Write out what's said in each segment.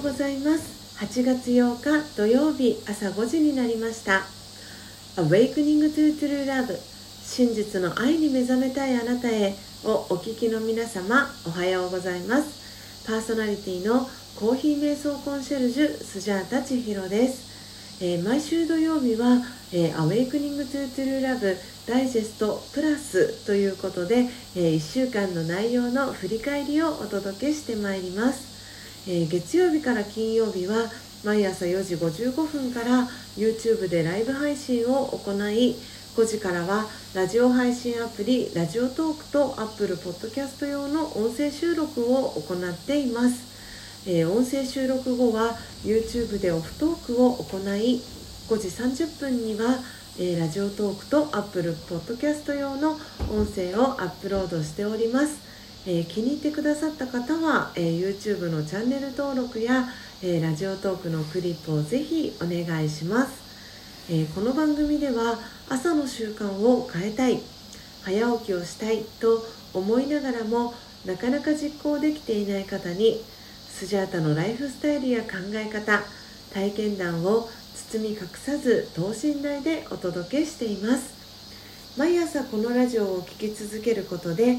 うございます。8月8日土曜日朝5時になりました。Awakening to True Love 真実の愛に目覚めたいあなたへをお聞きの皆様おはようございます。パーソナリティのコーヒー瞑想コンシェルジュスジャータ千尋です、えー、毎週土曜日は、えー、Awakening to True Love ダイジェストプラスということで、えー、1週間の内容の振り返りをお届けしてまいります、え月曜日から金曜日は毎朝4時55分から YouTube でライブ配信を行い5時からはラジオ配信アプリラジオトークと Apple Podcast 用の音声収録を行っています、えー、音声収録後は YouTube でオフトークを行い5時30分には、ラジオトークと Apple Podcast 用の音声をアップロードしております。えー、気に入ってくださった方は、えー、YouTube のチャンネル登録や、えー、ラジオトークのクリップをぜひお願いします、えこの番組では朝の習慣を変えたい早起きをしたいと思いながらもなかなか実行できていない方にスジャータのライフスタイルや考え方体験談を包み隠さず等身大でお届けしています。毎朝このラジオを聴き続けることで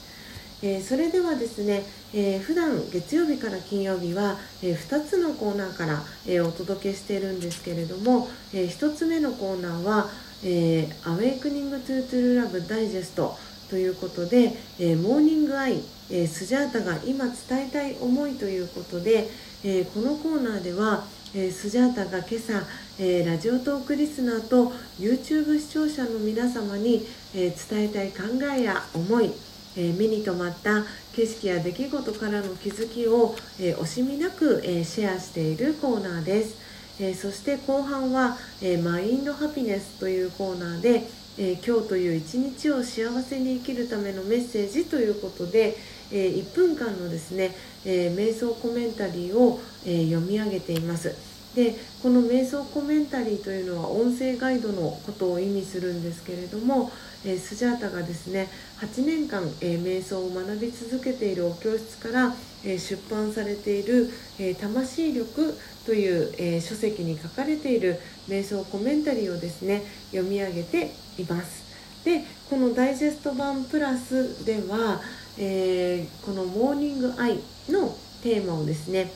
えー、それではですね、えー、普段月曜日から金曜日は、えー、2つのコーナーから、え、お届けしているんですけれども、え1つ目のコーナーは「えー、Awakening to True Love Digest」ということで、えモーニングアイ、えスジャータが今伝えたい思いということで、えこのコーナーでは、えスジャータが今朝、えラジオトークリスナーと YouTube 視聴者の皆様に、え伝えたい考えや思いえ目に留まった景色や出来事からの気づきを、え惜しみなく、えシェアしているコーナーです、えそして後半は、えマインドハピネスというコーナーで、え今日という一日を幸せに生きるためのメッセージということで、え1分間のですね、え瞑想コメンタリーを、え読み上げています。でこの瞑想コメンタリーというのは音声ガイドのことを意味するんですけれども、えー、スジャータがですね8年間、えー、瞑想を学び続けているお教室から、えー、出版されている「え魂力」という、え書籍に書かれている瞑想コメンタリーをですね読み上げています。でこのダイジェスト版プラスでは、えこの「モーニングアイ」のテーマをですね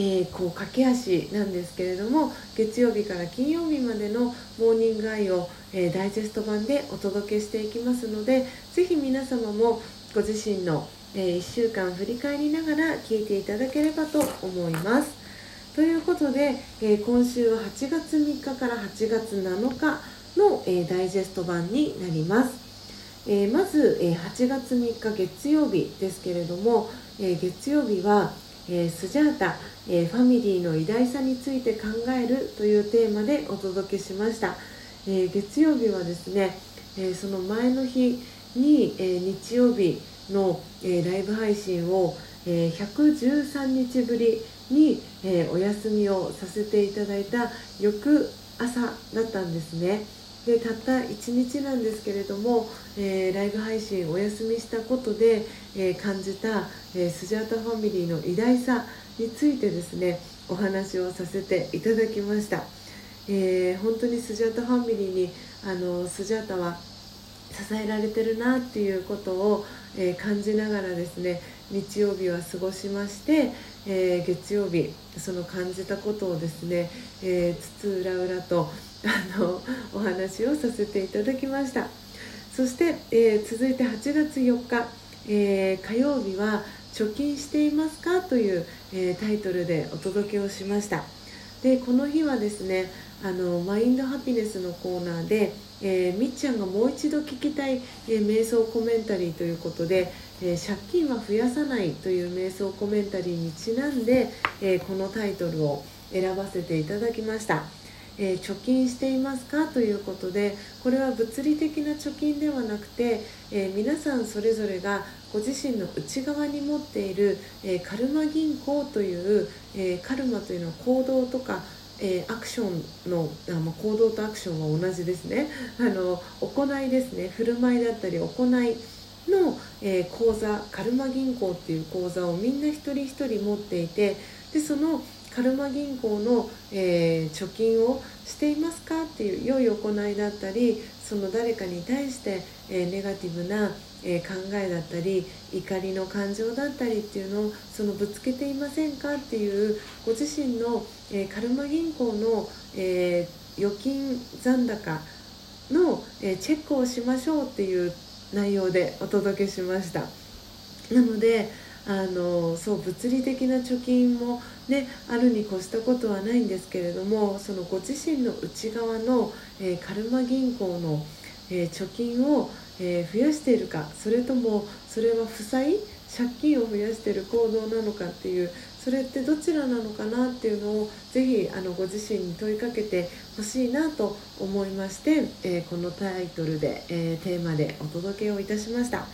えー、こう駆け足なんですけれども月曜日から金曜日までのモーニングアイを、えー、ダイジェスト版でお届けしていきますので是非皆様もご自身の、えー、1週間振り返りながら聞いていただければと思います。ということで、え今週は8月3日から8月7日の、えダイジェスト版になります。えまず、え8月3日月曜日ですけれども、え月曜日はえ、スジャータ、え、ファミリーの偉大さについて考えるというテーマでお届けしました、え、月曜日はですね、えその前の日に、え日曜日の、えライブ配信を、え113日ぶりに、えお休みをさせていただいた翌朝だったんですね。でたった1日なんですけれども、えー、ライブ配信お休みしたことで、えー、感じた、えー、スジャータファミリーの偉大さについてですねお話をさせていただきました、え本当にスジャータファミリーにあのスジャータは支えられてるなっていうことを、え感じながらですね日曜日は過ごしまして、え月曜日その感じたことをですね、え津々浦々とあのお話をさせていただきましたそして、えー、続いて8月4日、えー、火曜日は「貯金していますか?」という、えー、タイトルでお届けをしましたでこの日はですねあのマインドハピネスのコーナーで、え、みっちゃんがもう一度聞きたい、え、瞑想コメンタリーということで、え、借金は増やさないという瞑想コメンタリーにちなんで、えこのタイトルを選ばせていただきました。えー、貯金していますかということでこれは物理的な貯金ではなくて、えー、皆さんそれぞれがご自身の内側に持っている、えー、カルマ銀行という、えカルマというのは行動とかえー、アクションのあ、ま、行動とアクションは同じですね。あの行いですね。振る舞いだったり行いの、えー、口座カルマ銀行っていう口座をみんな一人一人持っていてでそのカルマ銀行の、えー、貯金をしていますかっていう良い行いだったりその誰かに対して、えー、ネガティブな、えー、考えだったり怒りの感情だったりっていうのをそのぶつけていませんかっていうご自身の、えカルマ銀行の、え預金残高の、えチェックをしましょうっていう内容でお届けしました。なのであのそう物理的な貯金も、ね、あるに越したことはないんですけれどもそのご自身の内側の、えー、カルマ銀行の、えー、貯金を、えー、増やしているかそれともそれは負債借金を増やしている行動なのかっていうそれってどちらなのかなっていうのをぜひあのご自身に問いかけてほしいなと思いまして、え、このタイトルで、え、テーマでお届けをいたしました。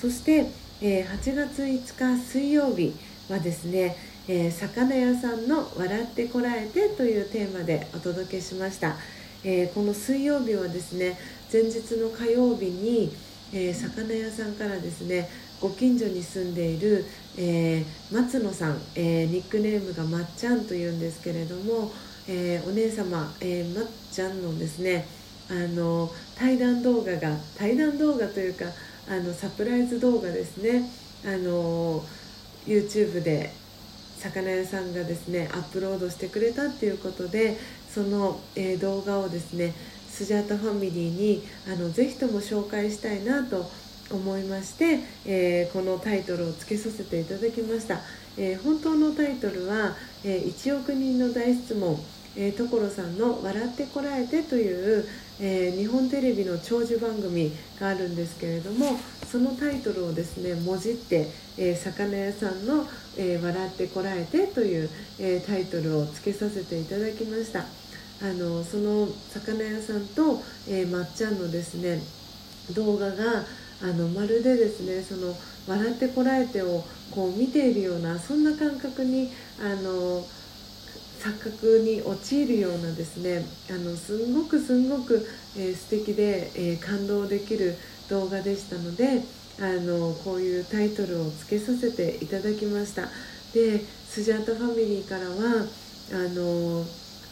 そして、え、8月5日水曜日はですね、え魚屋さんの「笑ってこらえて」というテーマでお届けしました、えこの水曜日はですね前日の火曜日に、え魚屋さんからですねご近所に住んでいる、え、松野さん、え、ニックネームがまっちゃんというんですけれども、え、お姉様、えまっちゃんのですねあの対談動画が対談動画というかあのサプライズ動画ですね。あの YouTube で魚屋さんがですねアップロードしてくれたっていうことでその、え動画をですねスジャータファミリーにあのぜひとも紹介したいなと思いまして、えー、このタイトルをつけさせていただきました、えー、本当のタイトルは「えー、1億人の大質問」えー、所さんの「笑ってこらえて」という、えー、日本テレビの長寿番組があるんですけれどもそのタイトルをですねもじって、えー、魚屋さんの、え笑ってこらえて」という、えタイトルをつけさせていただきました。あのその魚屋さんと、えまっちゃんのですね動画があのまるでですねその「笑ってこらえて」をこう見ているようなそんな感覚にあの錯覚に陥るようなですねあのすんごくすんごく、えー、素敵で、えー、感動できる動画でしたのであのこういうタイトルをつけさせていただきました。でスジャータファミリーからはあの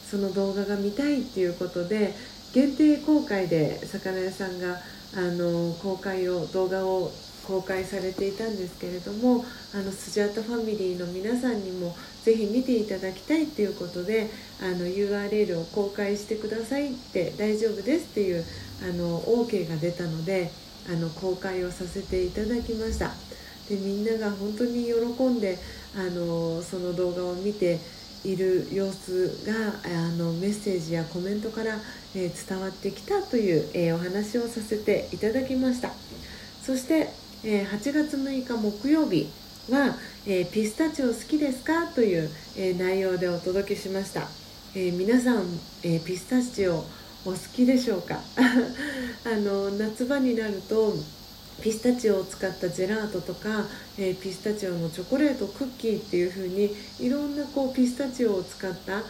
その動画が見たいっていうことで限定公開で魚屋さんがあの公開を動画を公開されていたんですけれどもあのスジャータファミリーの皆さんにもぜひ見ていただきたいっていうことであの URL を公開してくださいって大丈夫ですっていうあの OK が出たのであの公開をさせていただきました。でみんなが本当に喜んであのその動画を見ている様子があのメッセージやコメントから、えー、伝わってきたという、えー、お話をさせていただきました。そして、えー、8月6日木曜日は、えピスタチオ好きですか？という、え内容でお届けしました、え皆さん、えピスタチオお好きでしょうか？あの夏場になるとピスタチオを使ったジェラートとか、えー、ピスタチオのチョコレートクッキーっていう風にいろんなこうピスタチオを使った、あ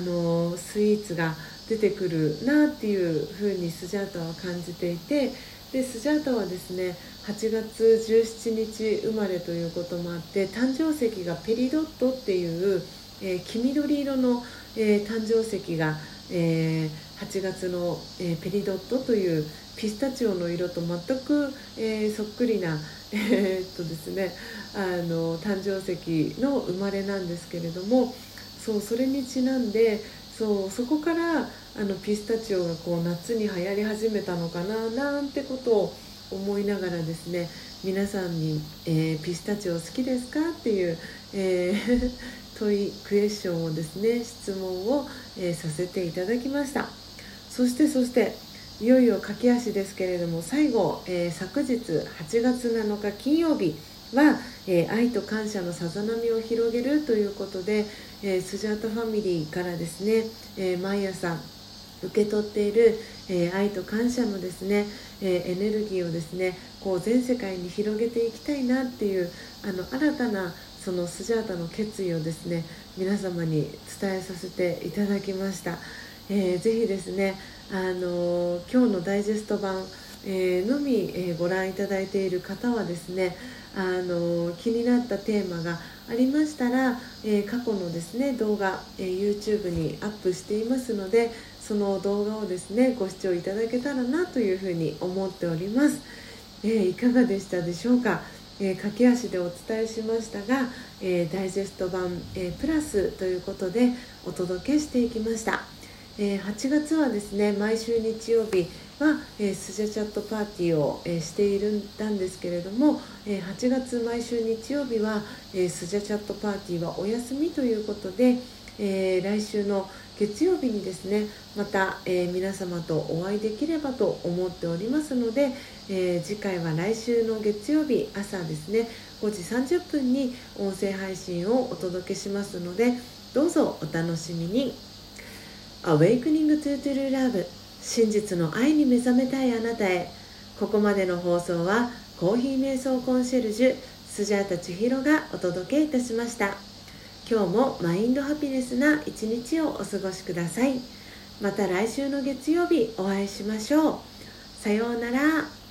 のー、スイーツが出てくるなっていう風にスジャータは感じていてでスジャータはですね8月17日生まれということもあって誕生石がペリドットっていう、えー、黄緑色の、え誕生石が、えー8月の、えペリドットというピスタチオの色と全く、え、そっくりな、え、っとですね、あの誕生石の生まれなんですけれどもそうそれにちなんでそうそこからあのピスタチオがこう夏に流行り始めたのかななんてことを思いながらですね皆さんに、えー、ピスタチオ好きですか?」っていう、えー、問いクエスチョンをですね質問を、えー、させていただきましたそしてそしていよいよ駆け足ですけれども最後、え、昨日8月7日金曜日は、え、愛と感謝のさざ波を広げるということで、え、スジャータファミリーからですね、え毎朝受け取っている、え愛と感謝のですね、えエネルギーをですねこう全世界に広げていきたいなっていうあの新たなそのスジャータの決意をですね皆様に伝えさせていただきました、えー、ぜひですねあの今日のダイジェスト版、えー、のみ、えー、ご覧いただいている方はですねあの気になったテーマがありましたら、え過去のですね動画、え YouTube にアップしていますのでその動画をですねご視聴いただけたらなというふうに思っております、えいかがでしたでしょうか？えー、駆け足でお伝えしましたが、えー、ダイジェスト版、え、プラスということでお届けしていきました、え8月はですね毎週日曜日は、えスジャチャットパーティーを、えしているんだんですけれども、え8月毎週日曜日は、えスジャチャットパーティーはお休みということで、え来週の月曜日にですねまた、えー、皆様とお会いできればと思っておりますので、えー、次回は来週の月曜日朝ですね5時30分に音声配信をお届けしますのでどうぞお楽しみに Awakening to True Love 真実の愛に目覚めたいあなたへここまでの放送はコーヒー瞑想コンシェルジュスジャータ千尋がお届けいたしました。今日もマインドハピネスな一日をお過ごしください。また来週の月曜日お会いしましょう。さようなら。